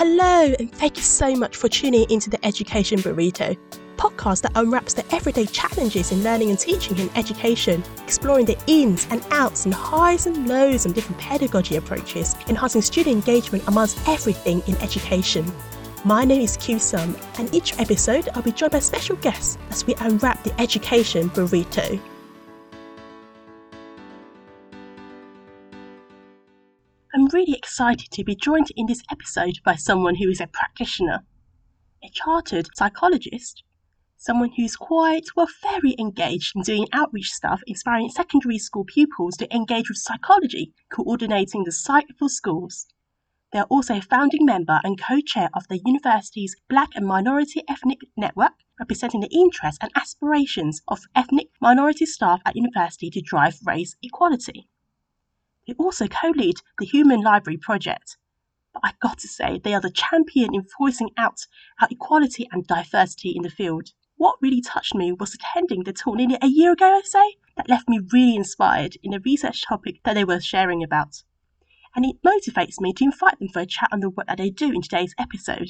Hello, and thank you so much for tuning into the Education Burrito, podcast that unwraps the everyday challenges in learning and teaching in education, exploring the ins and outs and highs and lows and different pedagogy approaches, enhancing student engagement amongst everything in education. My name is Q Sum, and each episode I'll be joined by special guests as we unwrap the education burrito. Excited to be joined in this episode by someone who is a practitioner, a chartered psychologist, someone who's quite, well, very engaged in doing outreach stuff, inspiring secondary school pupils to engage with psychology, coordinating the site for schools. They are also a founding member and co chair of the university's Black and Minority Ethnic Network, representing the interests and aspirations of ethnic minority staff at university to drive race equality. They also co lead the Human Library Project. But I've got to say, they are the champion in voicing out our equality and diversity in the field. What really touched me was attending the talk nearly a year ago, I say, that left me really inspired in a research topic that they were sharing about. And it motivates me to invite them for a chat on the work that they do in today's episode.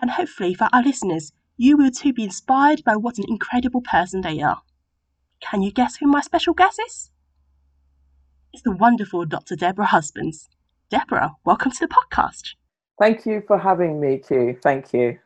And hopefully, for our listeners, you will too be inspired by what an incredible person they are. Can you guess who my special guest is? Is the wonderful Dr. Deborah Husbands. Deborah, welcome to the podcast. Thank you for having me, too. Thank you.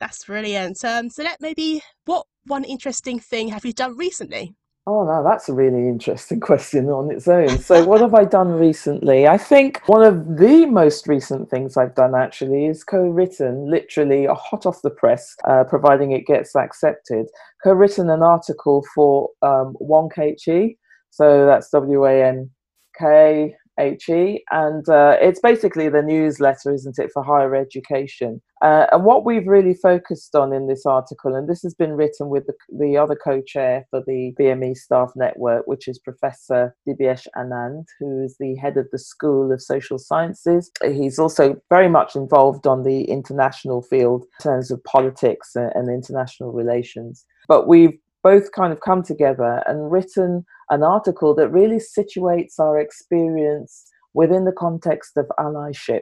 That's brilliant. Um, so, let maybe what one interesting thing have you done recently? Oh, no, that's a really interesting question on its own. So, what have I done recently? I think one of the most recent things I've done actually is co written, literally hot off the press, uh, providing it gets accepted, co written an article for um, Wonkhe. So, that's W A N K H E, and uh, it's basically the newsletter, isn't it, for higher education? Uh, and what we've really focused on in this article, and this has been written with the, the other co chair for the BME Staff Network, which is Professor Dibyesh Anand, who is the head of the School of Social Sciences. He's also very much involved on the international field in terms of politics and, and international relations. But we've both kind of come together and written an article that really situates our experience within the context of allyship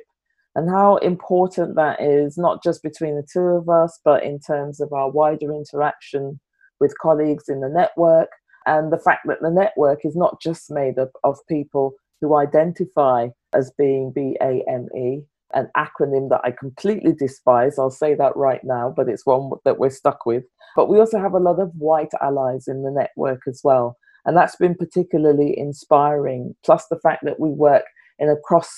and how important that is, not just between the two of us, but in terms of our wider interaction with colleagues in the network, and the fact that the network is not just made up of people who identify as being BAME, an acronym that I completely despise. I'll say that right now, but it's one that we're stuck with. But we also have a lot of white allies in the network as well. And that's been particularly inspiring. Plus, the fact that we work in a cross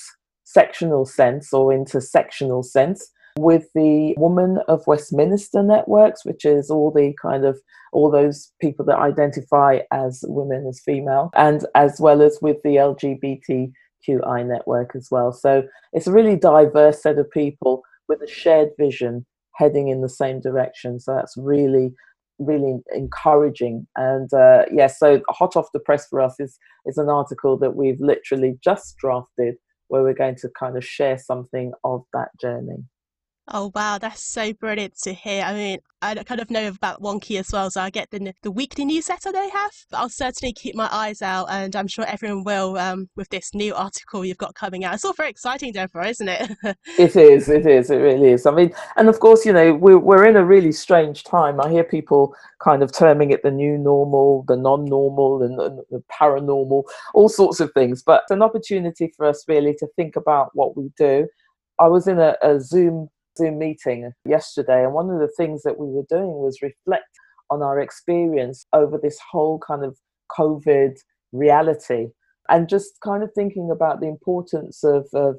sectional sense or intersectional sense with the Women of Westminster networks, which is all the kind of all those people that identify as women as female, and as well as with the LGBTQI network as well. So it's a really diverse set of people with a shared vision heading in the same direction. So that's really really encouraging and uh, yeah, so hot off the press for us is is an article that we've literally just drafted where we're going to kind of share something of that journey Oh wow, that's so brilliant to hear. I mean, I kind of know about Wonkhe as well, so I get the the weekly newsletter they have. But I'll certainly keep my eyes out, and I'm sure everyone will um, with this new article you've got coming out. It's all very exciting, Deborah, isn't it? it is. It is. It really is. I mean, and of course, you know, we're we're in a really strange time. I hear people kind of terming it the new normal, the non-normal, and the, the paranormal, all sorts of things. But it's an opportunity for us really to think about what we do. I was in a, a Zoom Zoom meeting yesterday, and one of the things that we were doing was reflect on our experience over this whole kind of COVID reality and just kind of thinking about the importance of, of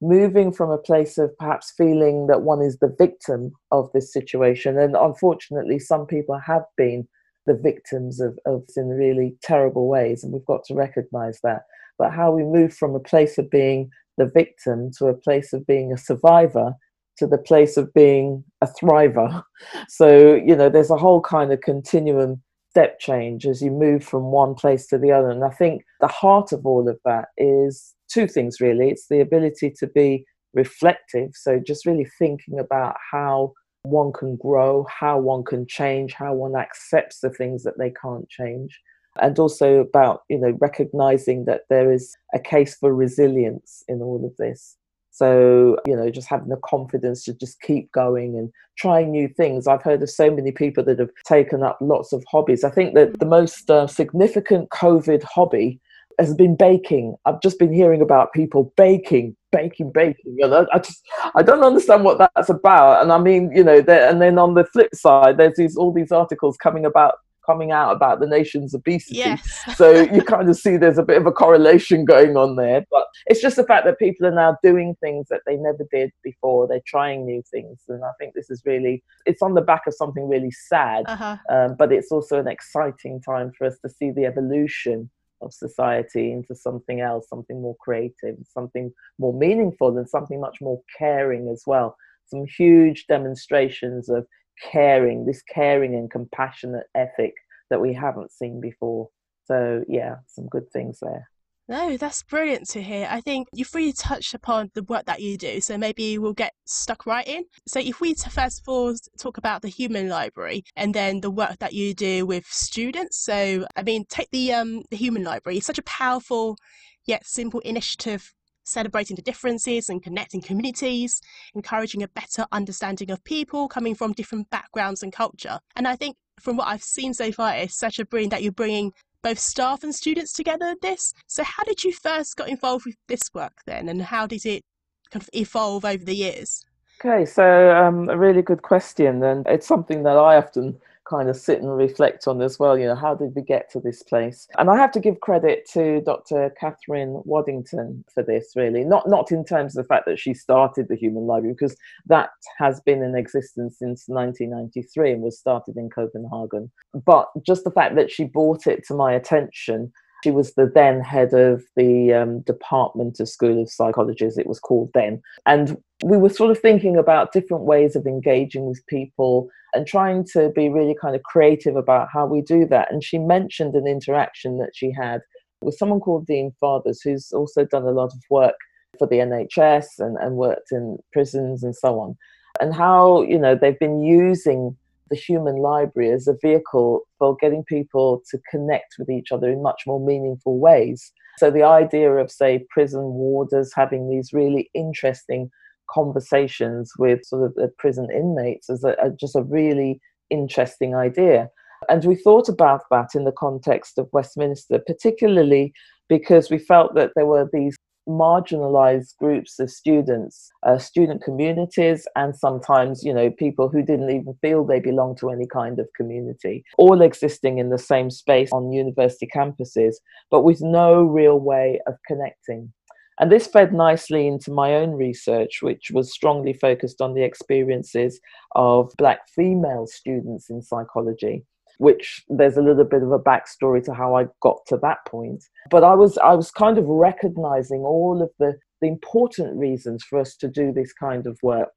moving from a place of perhaps feeling that one is the victim of this situation. And unfortunately, some people have been the victims of, of in really terrible ways, and we've got to recognize that. But how we move from a place of being the victim to a place of being a survivor to the place of being a thriver. So, you know, there's a whole kind of continuum step change as you move from one place to the other. And I think the heart of all of that is two things really it's the ability to be reflective. So, just really thinking about how one can grow, how one can change, how one accepts the things that they can't change. And also about, you know, recognizing that there is a case for resilience in all of this. So, you know, just having the confidence to just keep going and trying new things. I've heard of so many people that have taken up lots of hobbies. I think that the most uh, significant COVID hobby has been baking. I've just been hearing about people baking, baking, baking. And I, I just, I don't understand what that's about. And I mean, you know, and then on the flip side, there's these all these articles coming about coming out about the nation's obesity. Yes. so you kind of see there's a bit of a correlation going on there. But it's just the fact that people are now doing things that they never did before. They're trying new things. And I think this is really, it's on the back of something really sad, uh-huh. um, but it's also an exciting time for us to see the evolution of society into something else, something more creative, something more meaningful, and something much more caring as well. Some huge demonstrations of caring, this caring and compassionate ethic that we haven't seen before. So, yeah, some good things there. No, that's brilliant to hear. I think you've really touched upon the work that you do, so maybe we'll get stuck right in. So, if we first of all talk about the Human Library and then the work that you do with students. So, I mean, take the um, the Human Library. It's such a powerful yet simple initiative celebrating the differences and connecting communities, encouraging a better understanding of people coming from different backgrounds and culture. And I think from what I've seen so far, it's such a brilliant that you're bringing both staff and students together in this. So how did you first get involved with this work then, and how did it kind of evolve over the years? Okay, so um, a really good question, and it's something that I often kind of sit and reflect on as well. You know, how did we get to this place? And I have to give credit to Dr. Catherine Waddington for this, really. Not not in terms of the fact that she started the Human Library, because that has been in existence since 1993 and was started in Copenhagen. But just the fact that she brought it to my attention she was the then head of the um, Department of School of Psychology, as it was called then. And we were sort of thinking about different ways of engaging with people and trying to be really kind of creative about how we do that. And she mentioned an interaction that she had with someone called Dean Fathers, who's also done a lot of work for the NHS and, and worked in prisons and so on. And how, you know, they've been using the human library as a vehicle for getting people to connect with each other in much more meaningful ways. So the idea of, say, prison warders having these really interesting conversations with sort of the prison inmates is a, a, just a really interesting idea. And we thought about that in the context of Westminster, particularly because we felt that there were these marginalized groups of students, uh, student communities, and sometimes, you know, people who didn't even feel they belonged to any kind of community, all existing in the same space on university campuses, but with no real way of connecting. And this fed nicely into my own research, which was strongly focused on the experiences of Black female students in psychology which there's a little bit of a backstory to how I got to that point. But I was I was kind of recognizing all of the, the important reasons for us to do this kind of work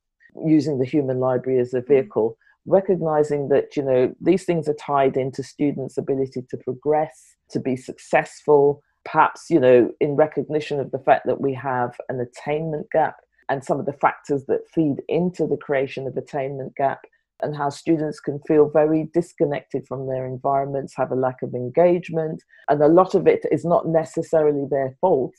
using the human library as a mm-hmm. vehicle recognizing that you know these things are tied into students ability to progress to be successful perhaps you know in recognition of the fact that we have an attainment gap and some of the factors that feed into the creation of attainment gap and how students can feel very disconnected from their environments, have a lack of engagement, and a lot of it is not necessarily their fault.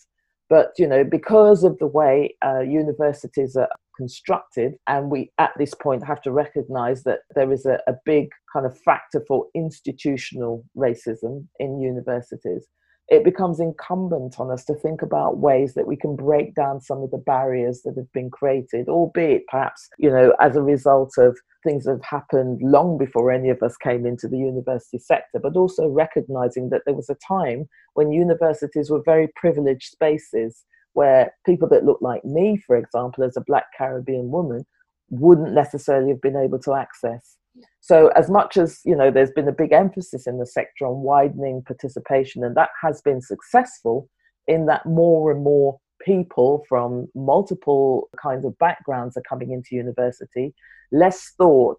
But you know, because of the way uh, universities are constructed, and we at this point have to recognise that there is a, a big kind of factor for institutional racism in universities it becomes incumbent on us to think about ways that we can break down some of the barriers that have been created, albeit perhaps, you know, as a result of things that have happened long before any of us came into the university sector, but also recognizing that there was a time when universities were very privileged spaces where people that look like me, for example, as a black Caribbean woman, wouldn't necessarily have been able to access so as much as you know, there's been a big emphasis in the sector on widening participation, and that has been successful in that more and more people from multiple kinds of backgrounds are coming into university. Less thought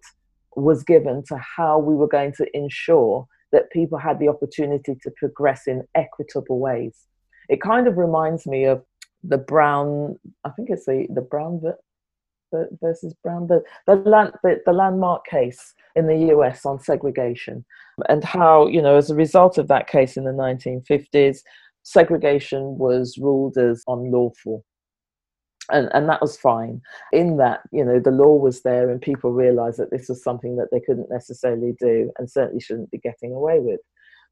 was given to how we were going to ensure that people had the opportunity to progress in equitable ways. It kind of reminds me of the Brown, I think it's the, the Brown versus Brown, the, the, land, the, the landmark case in the US on segregation, and how, you know, as a result of that case in the 1950s, segregation was ruled as unlawful. and and that was fine in that you know the law was there and people realized that this was something that they couldn't necessarily do and certainly shouldn't be getting away with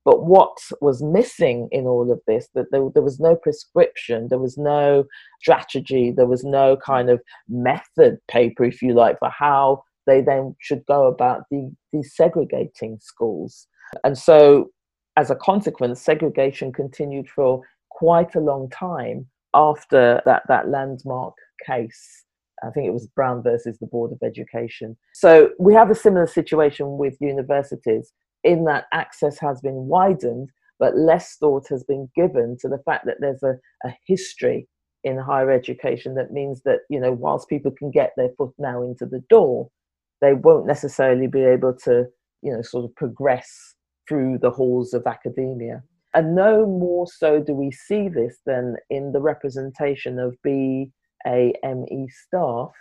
but what was missing in all of this that there, there was no prescription there was no strategy there was no kind of method paper if you like for how they then should go about de- desegregating schools and so as a consequence segregation continued for quite a long time after that, that landmark case. I think it was Brown versus the Board of Education. So we have a similar situation with universities in that access has been widened, but less thought has been given to the fact that there's a, a history in higher education that means that, you know, whilst people can get their foot now into the door, they won't necessarily be able to, you know, sort of progress through the halls of academia. And no more so do we see this than in the representation of BAME staff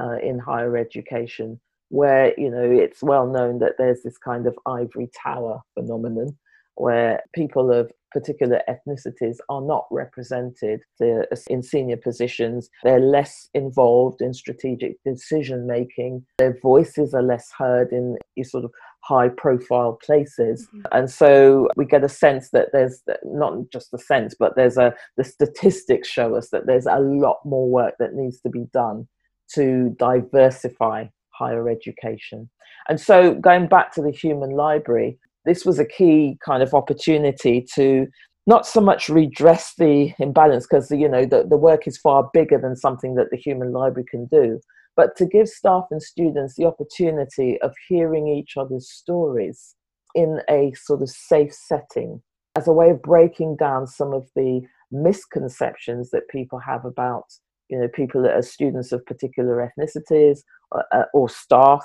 uh, in higher education, where you know it's well known that there's this kind of ivory tower phenomenon where people of particular ethnicities are not represented in senior positions. They're less involved in strategic decision making. Their voices are less heard in sort of high profile places mm-hmm. and so we get a sense that there's not just a sense but there's a the statistics show us that there's a lot more work that needs to be done to diversify higher education. And so going back to the human library this was a key kind of opportunity to not so much redress the imbalance because you know the, the work is far bigger than something that the human library can do but to give staff and students the opportunity of hearing each other's stories in a sort of safe setting as a way of breaking down some of the misconceptions that people have about you know people that are students of particular ethnicities or, uh, uh, or staff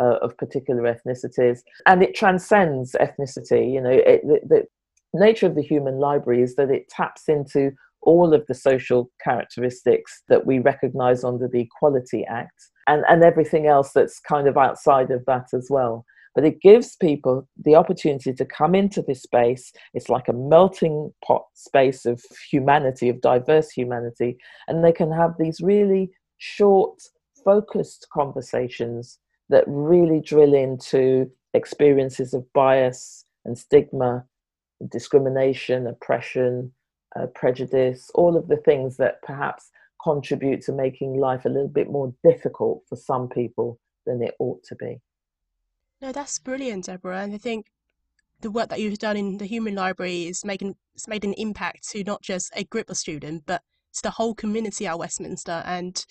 uh, of particular ethnicities and it transcends ethnicity you know it, the, the nature of the human library is that it taps into all of the social characteristics that we recognize under the Equality Act and, and everything else that's kind of outside of that as well. But it gives people the opportunity to come into this space. It's like a melting pot space of humanity, of diverse humanity, and they can have these really short, focused conversations that really drill into experiences of bias and stigma, discrimination, oppression, uh, prejudice, all of the things that perhaps contribute to making life a little bit more difficult for some people than it ought to be. No, that's brilliant, Deborah. And I think the work that you've done in the Human Library is making it's made an impact to not just a group of students, but to the whole community at Westminster. And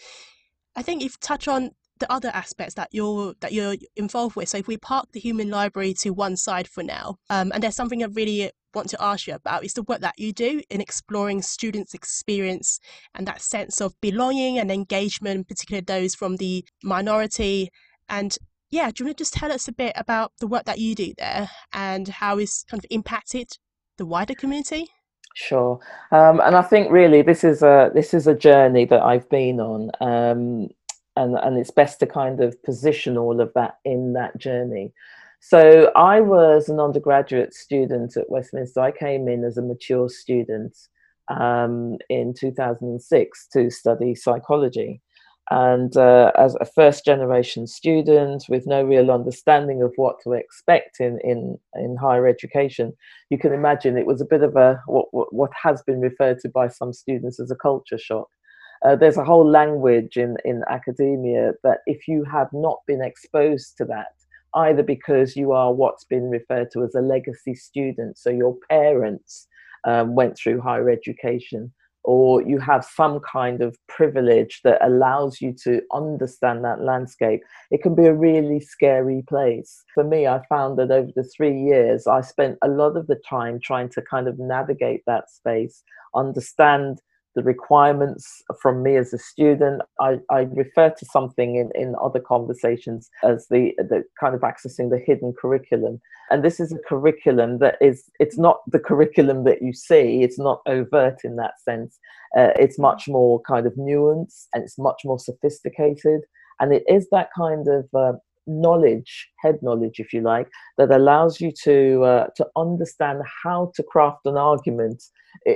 I think you've touched on the other aspects that you're that you're involved with. So if we park the Human Library to one side for now, um, and there's something I really want to ask you about is the work that you do in exploring students' experience and that sense of belonging and engagement, particularly those from the minority. And yeah, do you want to just tell us a bit about the work that you do there and how it's kind of impacted the wider community? Sure, um, and I think really this is a this is a journey that I've been on, um, and and it's best to kind of position all of that in that journey. So I was an undergraduate student at Westminster. I came in as a mature student um, in 2006 to study psychology. And uh, as a first generation student with no real understanding of what to expect in, in, in higher education, you can imagine it was a bit of a what, what, has been referred to by some students as a culture shock. Uh, there's a whole language in, in academia that if you have not been exposed to that, either because you are what's been referred to as a legacy student, so your parents um, went through higher education, or you have some kind of privilege that allows you to understand that landscape, it can be a really scary place. For me, I found that over the three years, I spent a lot of the time trying to kind of navigate that space, understand the requirements from me as a student. I, I refer to something in, in other conversations as the, the kind of accessing the hidden curriculum. And this is a curriculum that is, it's not the curriculum that you see, it's not overt in that sense. Uh, it's much more kind of nuanced and it's much more sophisticated. And it is that kind of uh, knowledge, head knowledge, if you like, that allows you to uh, to understand how to craft an argument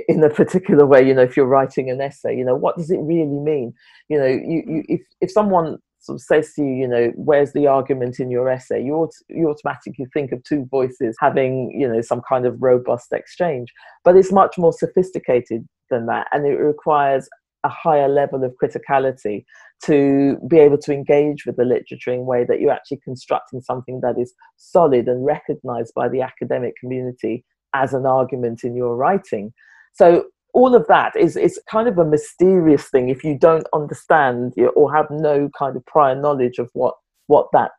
in a particular way. You know, if you're writing an essay, you know, what does it really mean? You know, you, you if if someone sort of says to you, you know, where's the argument in your essay? You you automatically think of two voices having, you know, some kind of robust exchange, but it's much more sophisticated than that, and it requires a higher level of criticality to be able to engage with the literature in a way that you're actually constructing something that is solid and recognized by the academic community as an argument in your writing. So all of that is is kind of a mysterious thing if you don't understand or have no kind of prior knowledge of what what that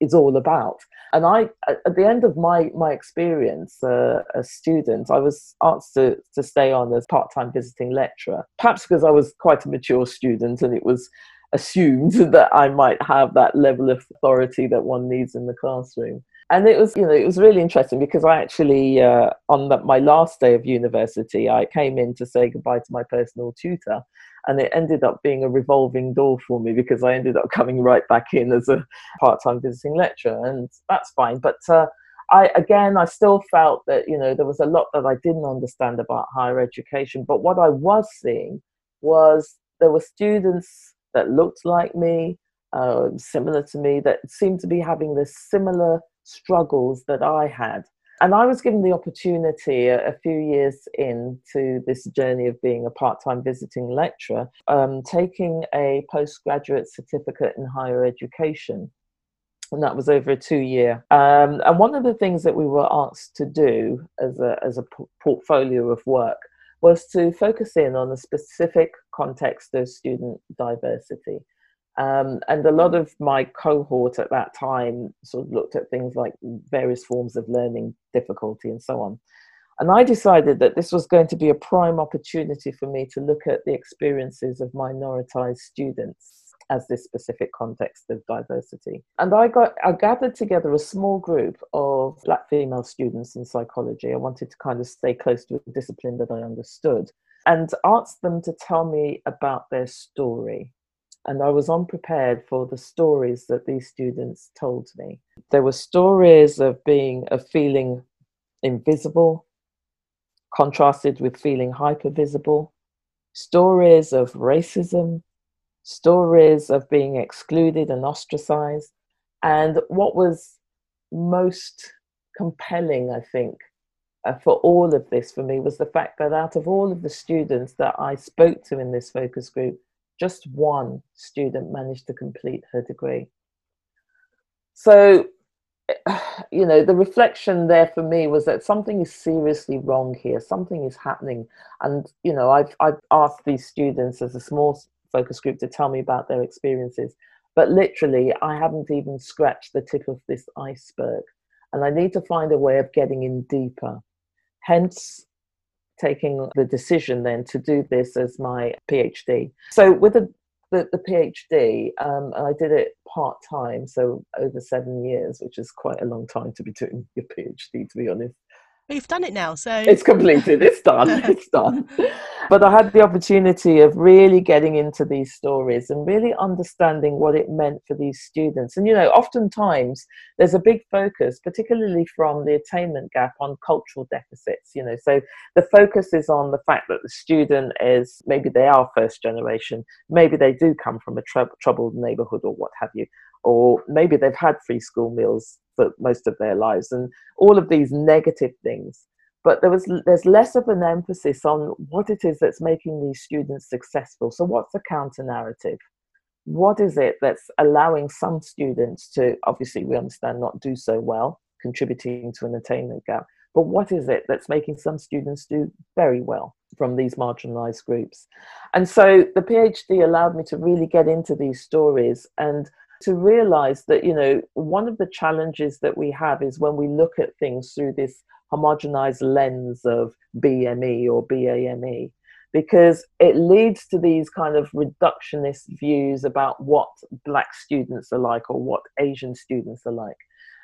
is all about. And I, at the end of my my experience uh, as student, I was asked to to stay on as part time visiting lecturer. Perhaps because I was quite a mature student, and it was assumed that I might have that level of authority that one needs in the classroom and it was you know it was really interesting because i actually uh, on the, my last day of university i came in to say goodbye to my personal tutor and it ended up being a revolving door for me because i ended up coming right back in as a part-time visiting lecturer and that's fine but uh, i again i still felt that you know there was a lot that i didn't understand about higher education but what i was seeing was there were students that looked like me uh, similar to me that seemed to be having the similar struggles that I had. And I was given the opportunity a, a few years into this journey of being a part time visiting lecturer, um, taking a postgraduate certificate in higher education. And that was over a two year. Um, and one of the things that we were asked to do as a, as a p- portfolio of work was to focus in on a specific context of student diversity. Um, and a lot of my cohort at that time sort of looked at things like various forms of learning difficulty and so on. And I decided that this was going to be a prime opportunity for me to look at the experiences of minoritized students as this specific context of diversity. And I got I gathered together a small group of black female students in psychology. I wanted to kind of stay close to a discipline that I understood and asked them to tell me about their story and I was unprepared for the stories that these students told me. There were stories of being, of feeling invisible, contrasted with feeling hypervisible, stories of racism, stories of being excluded and ostracized. And what was most compelling, I think, uh, for all of this for me was the fact that out of all of the students that I spoke to in this focus group, just one student managed to complete her degree. So, you know, the reflection there for me was that something is seriously wrong here. Something is happening. And, you know, I've, I've asked these students as a small focus group to tell me about their experiences. But literally, I haven't even scratched the tip of this iceberg. And I need to find a way of getting in deeper. Hence, taking the decision then to do this as my PhD. So with the the, the PhD, um, I did it part time, so over seven years, which is quite a long time to be doing your PhD, to be honest. You've done it now, so it's completed. It's done. it's done. But I had the opportunity of really getting into these stories and really understanding what it meant for these students. And you know, oftentimes there's a big focus, particularly from the attainment gap, on cultural deficits. You know, so the focus is on the fact that the student is maybe they are first generation, maybe they do come from a tr- troubled neighborhood or what have you, or maybe they've had free school meals for most of their lives and all of these negative things. But there was there's less of an emphasis on what it is that's making these students successful. So what's the counter narrative what is it that's allowing some students to obviously we understand not do so well contributing to an attainment gap but what is it that's making some students do very well from these marginalized groups? And so the phd allowed me to really get into these stories and to realize that you know one of the challenges that we have is when we look at things through this homogenized lens of BME or BAME because it leads to these kind of reductionist views about what black students are like or what Asian students are like.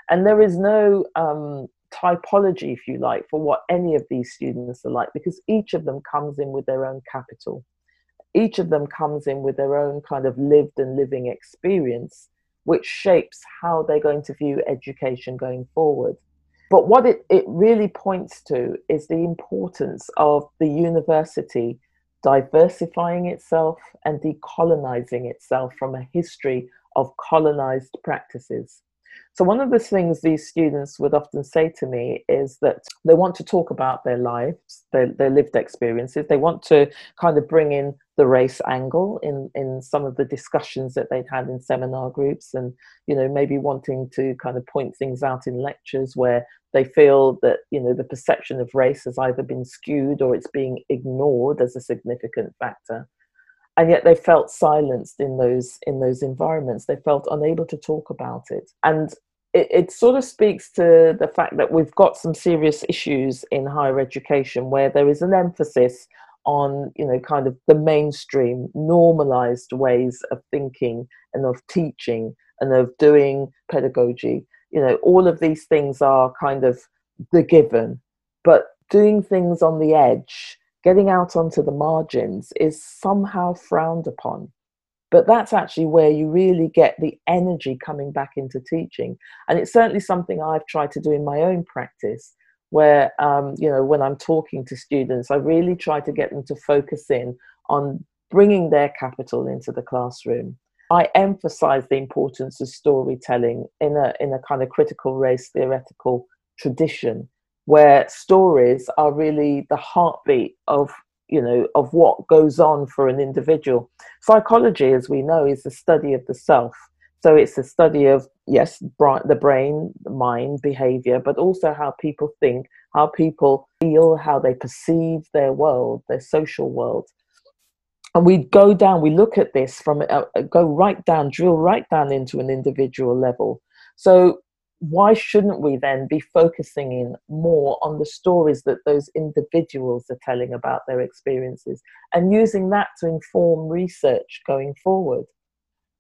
And there is no um, typology, if you like, for what any of these students are like because each of them comes in with their own capital each of them comes in with their own kind of lived and living experience which shapes how they're going to view education going forward. But what it, it really points to is the importance of the university diversifying itself and decolonizing itself from a history of colonized practices. So, one of the things these students would often say to me is that they want to talk about their lives, their, their lived experiences. They want to kind of bring in the race angle in, in some of the discussions that they've had in seminar groups, and you know maybe wanting to kind of point things out in lectures where they feel that you know the perception of race has either been skewed or it's being ignored as a significant factor and yet they felt silenced in those in those environments. They felt unable to talk about it. And it, it, sort of speaks to the fact that we've got some serious issues in higher education where there is an emphasis on you know kind of the mainstream normalized ways of thinking and of teaching and of doing pedagogy. You know all of these things are kind of the given but doing things on the edge getting out onto the margins is somehow frowned upon. But that's actually where you really get the energy coming back into teaching. And it's certainly something I've tried to do in my own practice, where, um, you know, when I'm talking to students, I really try to get them to focus in on bringing their capital into the classroom. I emphasize the importance of storytelling in a, in a kind of critical race theoretical tradition where stories are really the heartbeat of you know of what goes on for an individual. Psychology as we know is the study of the self. So it's a study of yes the brain the mind behavior but also how people think how people feel how they perceive their world their social world. And we go down we look at this from uh, go right down drill right down into an individual level. So why shouldn't we then be focusing in more on the stories that those individuals are telling about their experiences and using that to inform research going forward?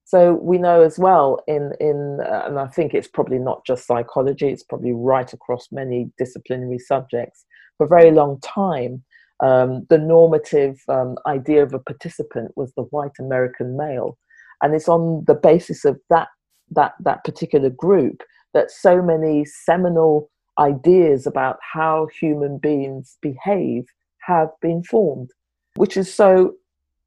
So we know as well in in uh, and I think it's probably not just psychology; it's probably right across many disciplinary subjects. For a very long time, um, the normative um, idea of a participant was the white American male, and it's on the basis of that that that particular group that so many seminal ideas about how human beings behave have been formed, which is so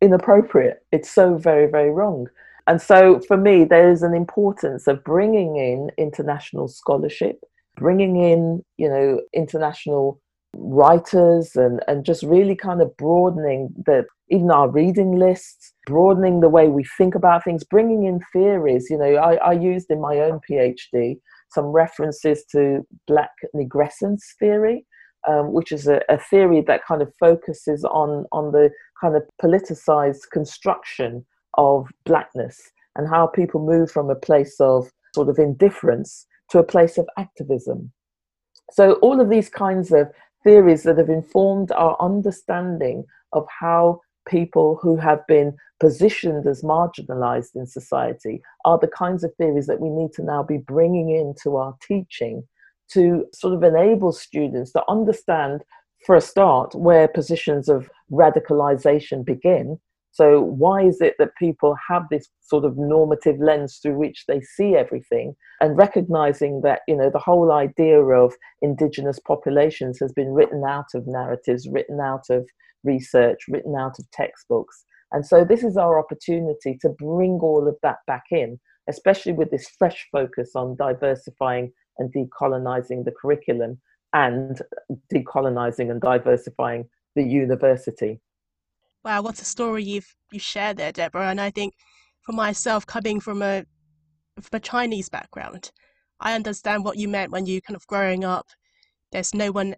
inappropriate. It's so very, very wrong. And so for me, there is an importance of bringing in international scholarship, bringing in, you know, international writers and, and just really kind of broadening the even our reading lists, broadening the way we think about things, bringing in theories. You know, I, I used in my own PhD some references to black nigrescence theory, um, which is a, a, theory that kind of focuses on, on the kind of politicized construction of blackness and how people move from a place of sort of indifference to a place of activism. So, all of these kinds of theories that have informed our understanding of how people who have been positioned as marginalized in society are the kinds of theories that we need to now be bringing into our teaching to sort of enable students to understand, for a start, where positions of radicalization begin. So, why is it that people have this sort of normative lens through which they see everything? And recognizing that, you know, the whole idea of indigenous populations has been written out of narratives, written out of research, written out of textbooks. And so this is our opportunity to bring all of that back in, especially with this fresh focus on diversifying and decolonizing the curriculum and decolonizing and diversifying the university. Wow, what a story you've you shared there, Deborah. And I think for myself, coming from a from a Chinese background, I understand what you meant when you kind of growing up. There's no one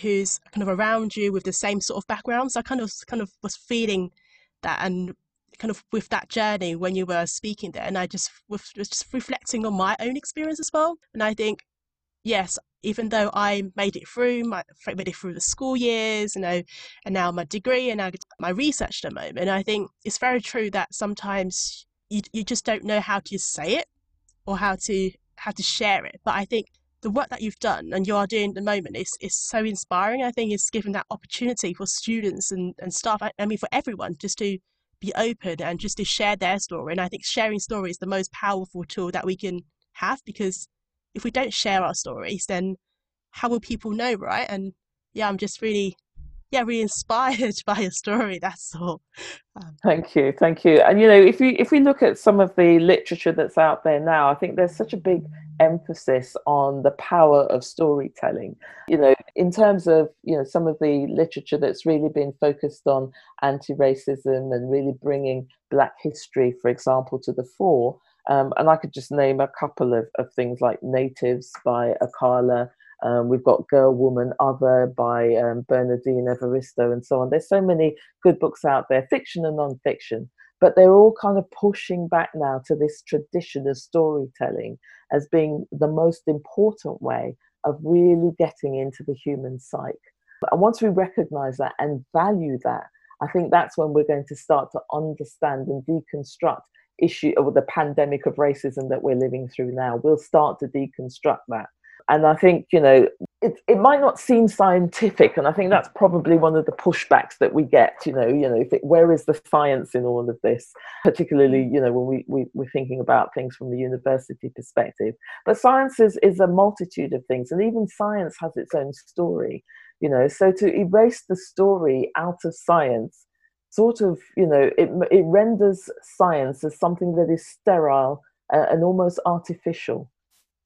who's kind of around you with the same sort of background. So I kind of kind of was feeling that and kind of with that journey when you were speaking there and I just was just reflecting on my own experience as well. And I think, yes, even though I made it through, my, made it through the school years, you know, and now my degree and now my research at the moment, I think it's very true that sometimes you, you just don't know how to say it or how to how to share it. But I think the work that you've done and you are doing at the moment is, is so inspiring. I think it's given that opportunity for students and, and staff, I, I mean, for everyone, just to be open and just to share their story. And I think sharing story is the most powerful tool that we can have because if we don't share our stories, then how will people know, right? And yeah, I'm just really, yeah, really inspired by your story. That's all. Um, thank you, thank you. And you know, if you if we look at some of the literature that's out there now, I think there's such a big emphasis on the power of storytelling. You know, in terms of you know some of the literature that's really been focused on anti-racism and really bringing Black history, for example, to the fore. Um, and I could just name a couple of, of things like Natives by Akala, um, we've got Girl, Woman, Other by um, Bernardine Evaristo, and so on. There's so many good books out there, fiction and non-fiction, but they're all kind of pushing back now to this tradition of storytelling as being the most important way of really getting into the human psyche. And once we recognize that and value that, I think that's when we're going to start to understand and deconstruct issue or the pandemic of racism that we're living through now. We'll start to deconstruct that and I think, you know, it, it might not seem scientific, and I think that's probably one of the pushbacks that we get. You know, you know, if it, where is the science in all of this? Particularly, you know, when we, we we're thinking about things from the university perspective. But science is, is a multitude of things, and even science has its own story. You know, so to erase the story out of science, sort of, you know, it it renders science as something that is sterile uh, and almost artificial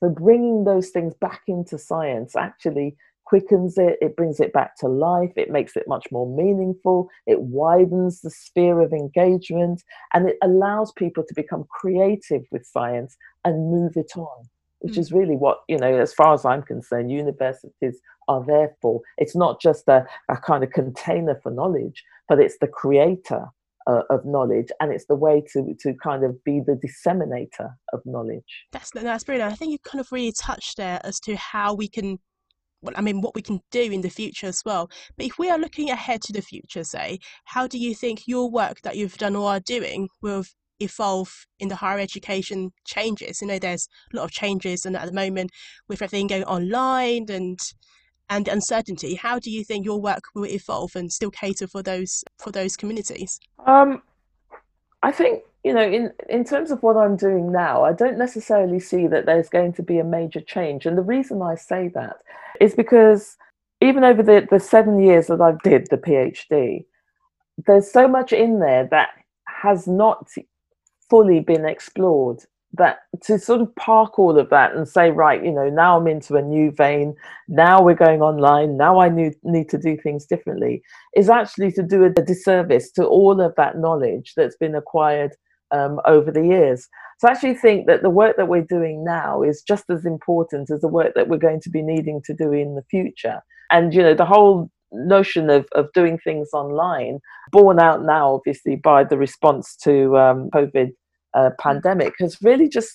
so bringing those things back into science actually quickens it, it brings it back to life, it makes it much more meaningful, it widens the sphere of engagement, and it allows people to become creative with science and move it on. Which mm. is really what, you know, as far as I'm concerned, universities are there for. It's not just a, a kind of container for knowledge, but it's the creator uh, of knowledge and it's the way to to kind of be the disseminator of knowledge that's that's brilliant i think you kind of really touched there as to how we can well, I mean, what we can do in the future as well. But if we are looking ahead to the future, say, how do you think your work that you've done or are doing will evolve in the higher education changes? You know, there's a lot of changes, and at the moment, with everything going online and and uncertainty, how do you think your work will evolve and still cater for those for those communities? Um, I think you know, in in terms of what I'm doing now, I don't necessarily see that there's going to be a major change, and the reason I say that is because even over the the seven years that I did the PhD, there's so much in there that has not fully been explored that to sort of park all of that and say right you know now i'm into a new vein. Now we're going online. Now i need, need to do things differently is actually to do a disservice to all of that knowledge that's been acquired um, over the years. So i actually think that the work that we're doing now is just as important as the work that we're going to be needing to do in the future. And you know the whole notion of, of doing things online borne out now obviously by the response to um, covid uh, pandemic has really just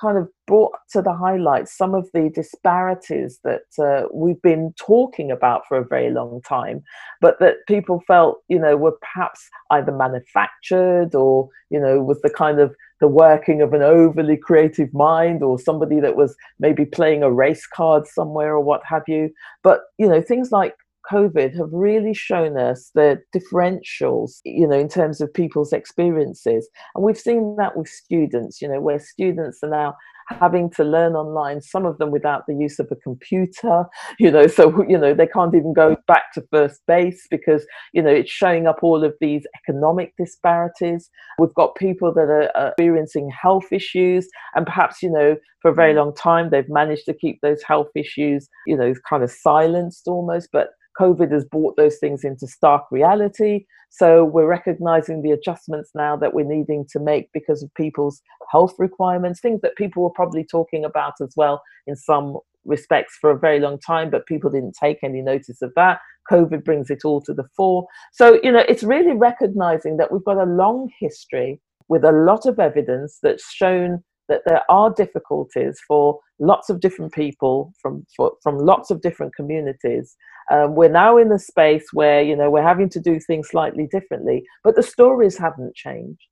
kind of brought to the highlight some of the disparities that uh, we've been talking about for a very long time, but that people felt, you know, were perhaps either manufactured or, you know, was the kind of the working of an overly creative mind or somebody that was maybe playing a race card somewhere or what have you. But, you know, things like COVID have really shown us the differentials, you know, in terms of people's experiences. And we've seen that with students, you know, where students are now having to learn online, some of them without the use of a computer, you know, so, you know, they can't even go back to first base because, you know, it's showing up all of these economic disparities. We've got people that are experiencing health issues and perhaps, you know, for a very mm. long time, they've managed to keep those health issues, you know, kind of silenced almost, but COVID has brought those things into stark reality. So we're recognizing the adjustments now that we're needing to make because of people's health requirements, things that people were probably talking about as well in some respects for a very long time, but people didn't take any notice of that. COVID brings it all to the fore. So, you know, it's really recognizing that we've got a long history with a lot of evidence that's shown that there are difficulties for lots of different people from for, from lots of different communities. Um, we're now in a space where you know we're having to do things slightly differently, but the stories haven't changed.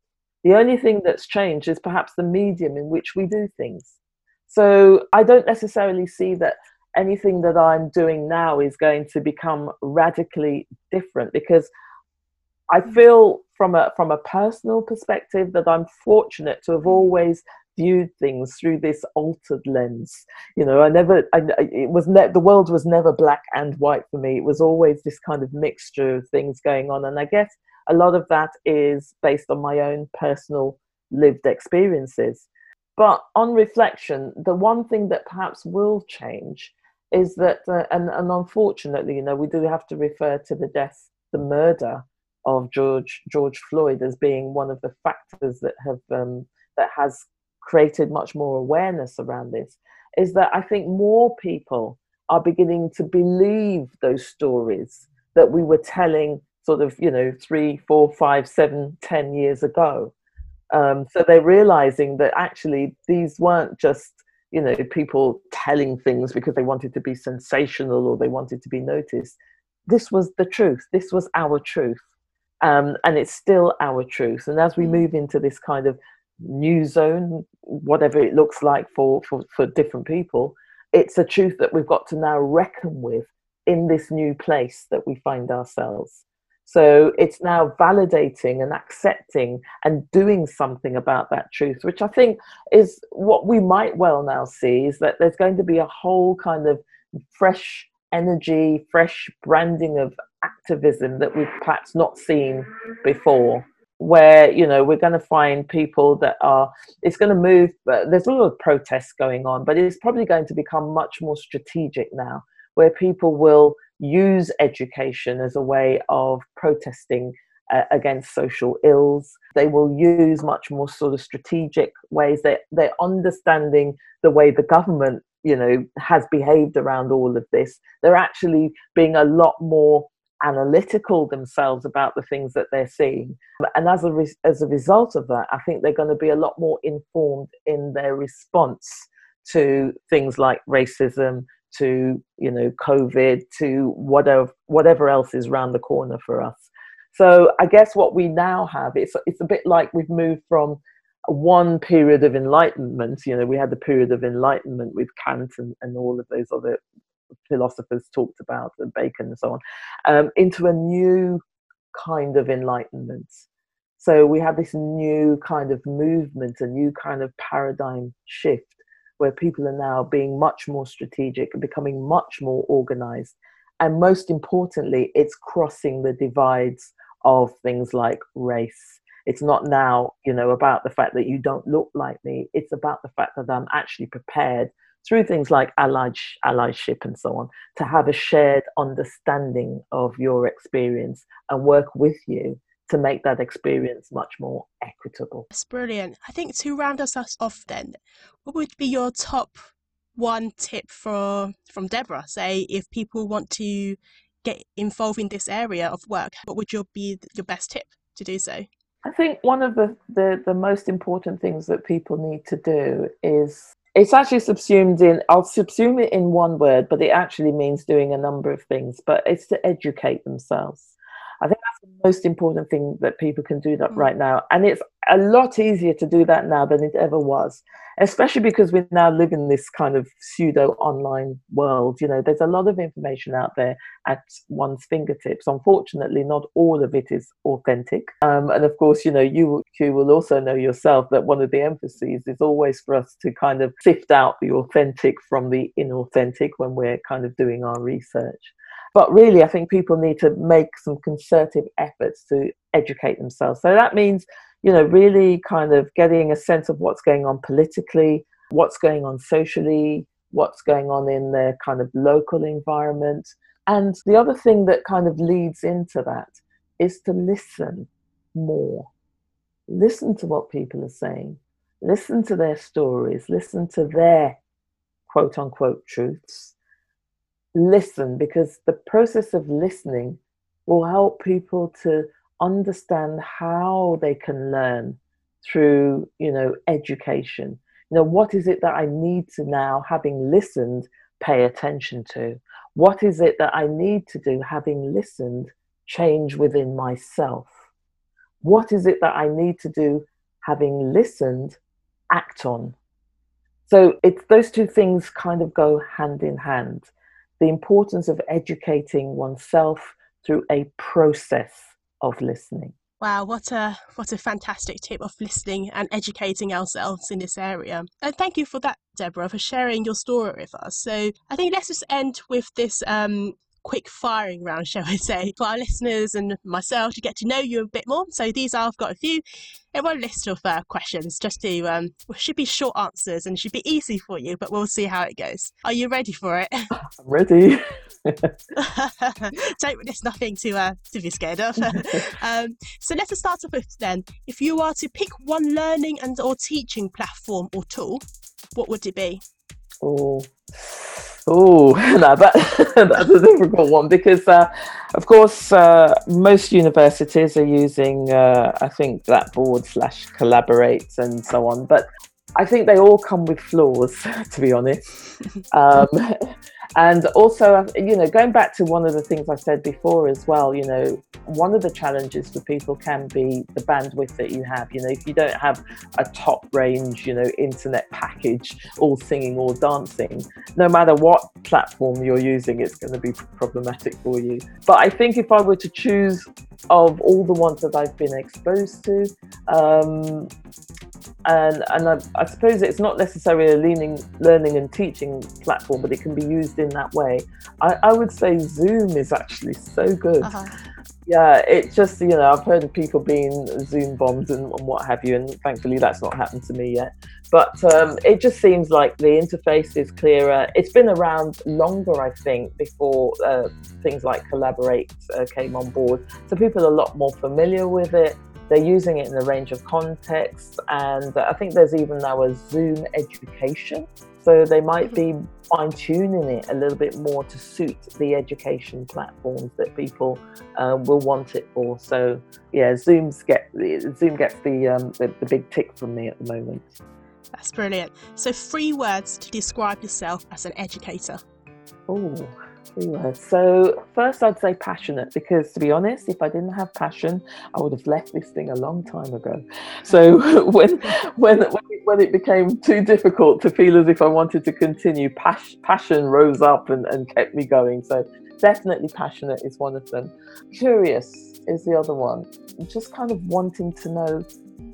The only thing that's changed is perhaps the medium in which we do things. So I don't necessarily see that anything that I'm doing now is going to become radically different because I feel from a from a personal perspective that I'm fortunate to have mm. always viewed things through this altered lens. You know, I never, I, it was ne- the world was never black and white for me. It was always this kind of mixture of things going on, and I guess a lot of that is based on my own personal lived experiences. But on reflection, the one thing that perhaps will change is that, uh, and, and unfortunately, you know, we do have to refer to the death, the murder of George George Floyd as being one of the factors that have um, that has created much more awareness around this. Is that I think more people are beginning to believe those stories that we were telling sort of you know three four five seven ten years ago um, so they're realizing that actually these weren't just you know people telling things because they wanted to be sensational or they wanted to be noticed this was the truth this was our truth um, and it's still our truth and as we mm. move into this kind of new zone whatever it looks like for, for for different people it's a truth that we've got to now reckon with in this new place that we find ourselves so it's now validating and accepting and doing something about that truth, which I think is what we might well now see is that there's going to be a whole kind of fresh energy, fresh branding of activism that we've perhaps not seen before. Where you know we're going to find people that are, it's going to move. But there's a lot of protests going on, but it's probably going to become much more strategic now, where people will use education as a way of protesting uh, against social ills. They will use much more sort of strategic ways. They, they're understanding the way the government, you know, has behaved around all of this. They're actually being a lot more analytical themselves about the things that they're seeing. And as a, re- as a result of that, I think they're going to be a lot more informed in their response to things like racism, to you know covid to whatever whatever else is around the corner for us so i guess what we now have it's it's a bit like we've moved from one period of enlightenment you know we had the period of enlightenment with kant and, and all of those other philosophers talked about and bacon and so on um, into a new kind of enlightenment so we have this new kind of movement a new kind of paradigm shift where people are now being much more strategic and becoming much more organized. And most importantly, it's crossing the divides of things like race. It's not now, you know, about the fact that you don't look like me. It's about the fact that I'm actually prepared through things like allyship and so on to have a shared understanding of your experience and work with you to make that experience much more equitable. That's brilliant. I think to round us off then, what would be your top one tip for from Deborah? Say if people want to get involved in this area of work, what would your be your best tip to do so? I think one of the, the, the most important things that people need to do is it's actually subsumed in I'll subsume it in one word, but it actually means doing a number of things, but it's to educate themselves. I think that's the most important thing that people can do that mm. right now. And it's a lot easier to do that now than it ever was, especially because we now live in this kind of pseudo online world. You know, there's a lot of information out there at one's fingertips. Unfortunately, not all of it is authentic. Um, and of course, you know, you, you will also know yourself that one of the emphases is always for us to kind of sift out the authentic from the inauthentic when we're kind of doing our research. But really, I think people need to make some concerted efforts to educate themselves. So that means, you know, really kind of getting a sense of what's going on politically, what's going on socially, what's going on in their kind of local environment. And the other thing that kind of leads into that is to listen more. Listen to what people are saying, listen to their stories, listen to their quote unquote truths listen because the process of listening will help people to understand how they can learn through you know education. You know what is it that i need to now having listened pay attention to? What is it that i need to do having listened change within myself? What is it that i need to do having listened act on? So it's those two things kind of go hand in hand the importance of educating oneself through a process of listening. Wow, what a what a fantastic tip of listening and educating ourselves in this area. And thank you for that, Deborah, for sharing your story with us. So I think let's just end with this um, quick firing round, shall I say, for our listeners and myself to get to know you a bit more. So these are, I've got a few, a one list of uh, questions just to, um, should be short answers and should be easy for you, but we'll see how it goes. Are you ready for it? I'm ready. Don't, there's nothing to, uh, to be scared of. um, so let's start off with then, if you are to pick one learning and or teaching platform or tool, what would it be? Oh, Oh, no, that, that's a difficult one because, uh, of course, uh, most universities are using, uh, I think, Blackboard slash Collaborate and so on. But I think they all come with flaws, to be honest. Um, and also, you know, going back to one of the things I said before as well, you know, one of the challenges for people can be the bandwidth that you have. You know, if you don't have a top range, you know, internet package, all singing or dancing, no matter what platform you're using, it's going to be problematic for you. But I think if I were to choose of all the ones that I've been exposed to, um, and and I, I, suppose it's not necessarily a learning learning and teaching platform, but it can be used in that way. I, I would say Zoom is actually so good. Uh-huh. Yeah, it just you know I've heard of people being Zoom bombed and, and, what have you, and thankfully that's not happened to me yet. But um, it just seems like the interface is clearer. It's been around longer, I think, before uh, things like Collaborate uh, came on board, so people are a lot more familiar with it they're using it in a range of contexts, and I think there's even now a Zoom education. So they might be fine tuning it a little bit more to suit the education platforms that people uh, will want it for. So yeah, Zoom's get Zoom gets the, um, the the big tick from me at the moment. That's brilliant. So three words to describe yourself as an educator. Oh, so first, I'd say passionate because, to be honest, if I didn't have passion, I would have left this thing a long time ago. So when when when it became too difficult to feel as if I wanted to continue, pas- passion rose up and, and kept me going. So definitely passionate is one of them. Curious is the other one. Just kind of wanting to know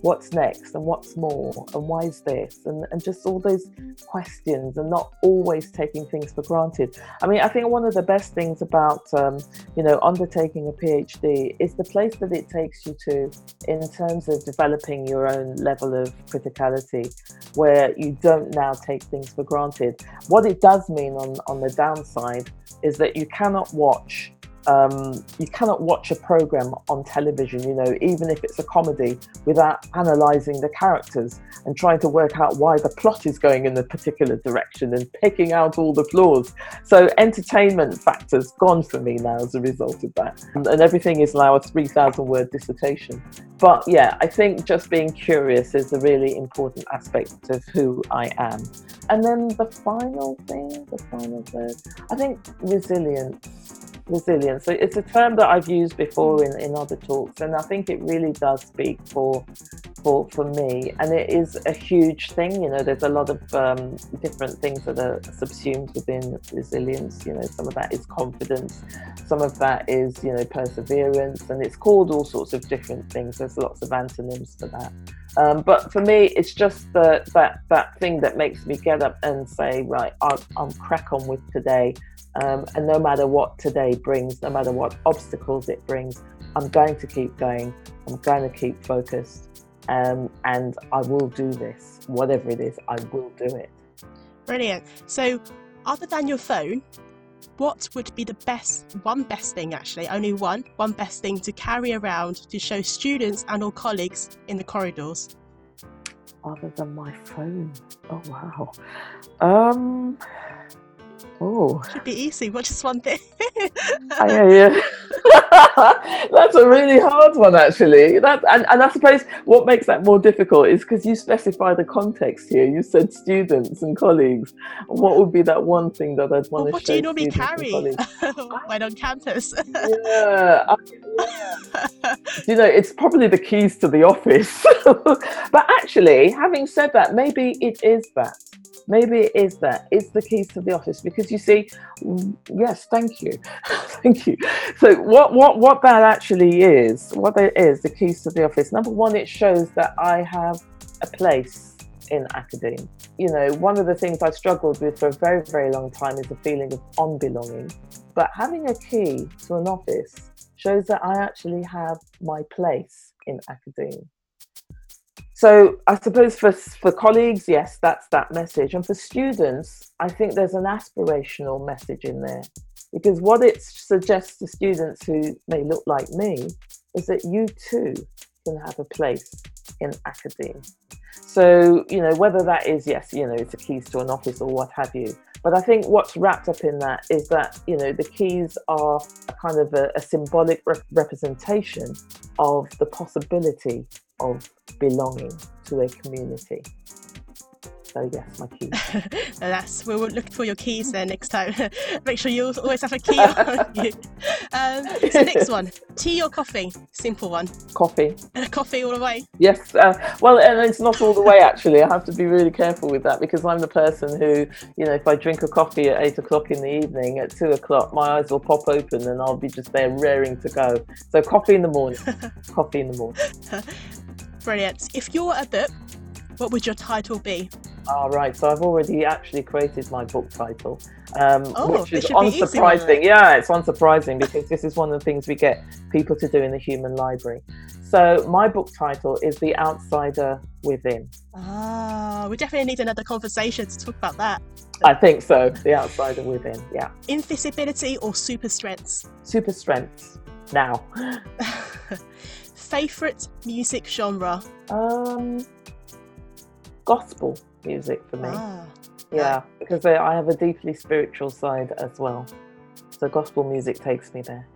what's next and what's more and why is this? And, and just all those questions and not always taking things for granted. I mean i think one of the best things about um, you know undertaking a phd is the place that it takes you to in terms of developing your own level of criticality where you don't now take things for granted. What it does mean on on the downside is that you cannot watch um, you cannot watch a program on television, you know, even if it's a comedy, without analysing the characters and trying to work out why the plot is going in a particular direction and picking out all the flaws. So entertainment factors gone for me now as a result of that, and, and everything is now a three thousand word dissertation. But yeah, I think just being curious is a really important aspect of who I am. And then the final thing, the final word, I think resilience resilience. So it's a term that I've used before in, in other talks, and I think it really does speak for for for me. And it is a huge thing. You know, there's a lot of um, different things that are subsumed within resilience. You know, some of that is confidence, some of that is you know perseverance, and it's called all sorts of different things. There's lots of antonyms for that. Um, but for me, it's just the, that that thing that makes me get up and say, right, I'll, I'll crack on with today. Um, and no matter what today brings, no matter what obstacles it brings, I'm going to keep going. I'm going to keep focused. Um, and I will do this. Whatever it is, I will do it. Brilliant. So, other than your phone, what would be the best, one best thing actually, only one, one best thing to carry around to show students and or colleagues in the corridors? Other than my phone. Oh, wow. Um, Oh, should be easy. What just one thing? oh, yeah, yeah. That's a really hard one, actually. That and, and I suppose what makes that more difficult is because you specify the context here. You said students and colleagues. What would be that one thing that I'd want well, to what do you normally carry when on campus? yeah, I, yeah. you know, it's probably the keys to the office. but actually, having said that, maybe it is that maybe it is that. It's the keys to the office because you see yes thank you. Thank you. So what what what that actually is what it is the keys to the office. Number one it shows that i have a place in academia. You know one of the things i struggled with for a very very long time is the feeling of unbelonging. But having a key to an office shows that i actually have my place in academia so I suppose for for colleagues, yes, that's that message, and for students, I think there's an aspirational message in there, because what it suggests to students who may look like me is that you too can have a place in academia. So you know whether that is yes, you know, it's a keys to an office or what have you. But I think what's wrapped up in that is that you know the keys are a kind of a, a symbolic re- representation of the possibility of belonging to a community. So yes, my keys. that's we'll look for your keys there next time. Make sure you always have a key on you. Um, so next one, tea or coffee? Simple one. Coffee. coffee all the way. Yes. Uh, well, and it's not all the way actually. I have to be really careful with that because I'm the person who, you know, if I drink a coffee at eight o'clock in the evening, at two o'clock my eyes will pop open and I'll be just there raring to go. So coffee in the morning. coffee in the morning. Brilliant. If you're a book, what would your title be? All right, right, so I've already actually created my book title, um, oh, which is unsurprising. Yeah, it's unsurprising because this is one of the things we get people to do in the human library. So my book title is The Outsider Within. Ah, we definitely need another conversation to talk about that. I think so. The Outsider Within. Yeah. Invisibility or super strengths? Super strengths. Now. Favorite music genre? Um, gospel music for me. Ah, yeah, because I have a deeply spiritual side as well. So gospel music takes me there.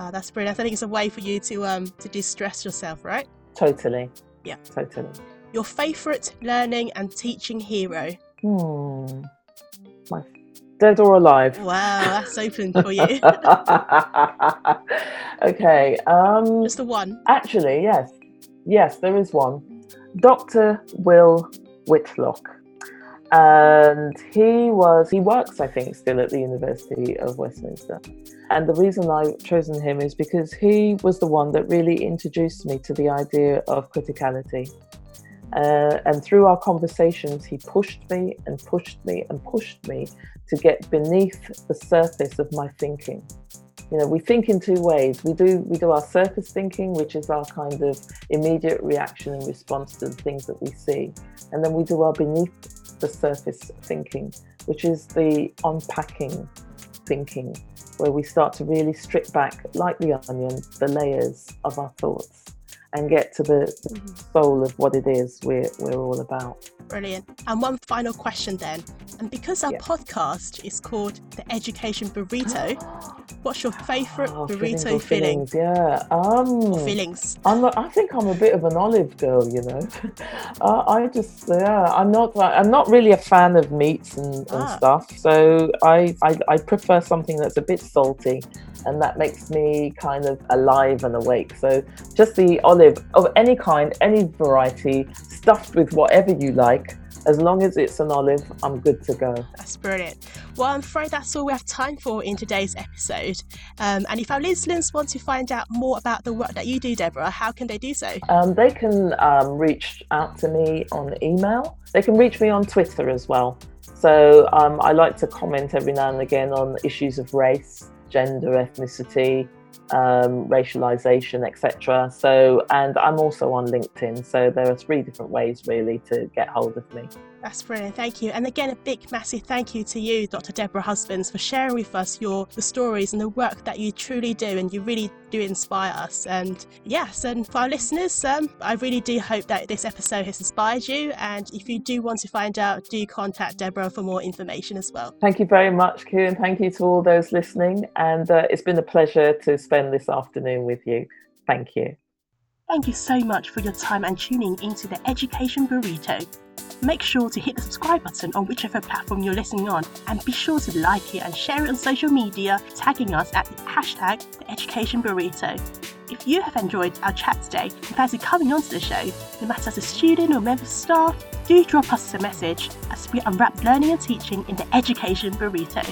Ah, that's brilliant. I think it's a way for you to um to distress yourself, right? Totally. Yeah. Totally. Your favorite learning and teaching hero? Hmm. My dead or alive. Wow, that's open for you. okay. Um, Just the one. Actually, yes, yes, there is one. Doctor Will Whitlock, and he was he works, I think, still at the University of Westminster. And the reason I've chosen him is because he was the one that really introduced me to the idea of criticality. Uh, and through our conversations, he pushed me and pushed me and pushed me to get beneath the surface of my thinking. You know, we think in two ways. We do we do our surface thinking, which is our kind of immediate reaction and response to the things that we see, and then we do our beneath the surface thinking, which is the unpacking thinking, where we start to really strip back, like the onion, the layers of our thoughts and get to the, the mm-hmm. soul of what it is we're, we're all about. Brilliant. And one final question then. And because our yeah. podcast is called The Education Burrito, what's your favourite oh, burrito filling? Yeah. Um, or fillings. I'm a, I think I'm a bit of an olive girl, you know. uh, I just, yeah, I'm not, I'm not really a fan of meats and, and ah. stuff. So I, I, I prefer something that's a bit salty and that makes me kind of alive and awake. So just the olive of any kind, any variety, stuffed with whatever you like. As long as it's an olive, I'm good to go. That's brilliant. Well, I'm afraid that's all we have time for in today's episode. Um, and if our listeners want to find out more about the work that you do, Deborah, how can they do so? Um, they can um, reach out to me on email. They can reach me on Twitter as well. So um, I like to comment every now and again on issues of race gender, ethnicity, um, racialization, etc. So, and I'm also on LinkedIn. So there are three different ways really to get hold of me. That's brilliant. Thank you. And again, a big, massive thank you to you, Dr. Deborah Husbands, for sharing with us your the stories and the work that you truly do, and you really do inspire us. And yes, and for our listeners, um, I really do hope that this episode has inspired you. And if you do want to find out, do contact Deborah for more information as well. Thank you very much, Kieran. Thank you to all those listening. And uh, it's been a pleasure to spend this afternoon with you. Thank you. Thank you so much for your time and tuning into the Education Burrito. Make sure to hit the subscribe button on whichever platform you're listening on and be sure to like it and share it on social media, tagging us at the hashtag the Education Burrito. If you have enjoyed our chat today and fancy coming onto the show, no matter as a student or member of staff, do drop us a message as we unwrap learning and teaching in the education burrito.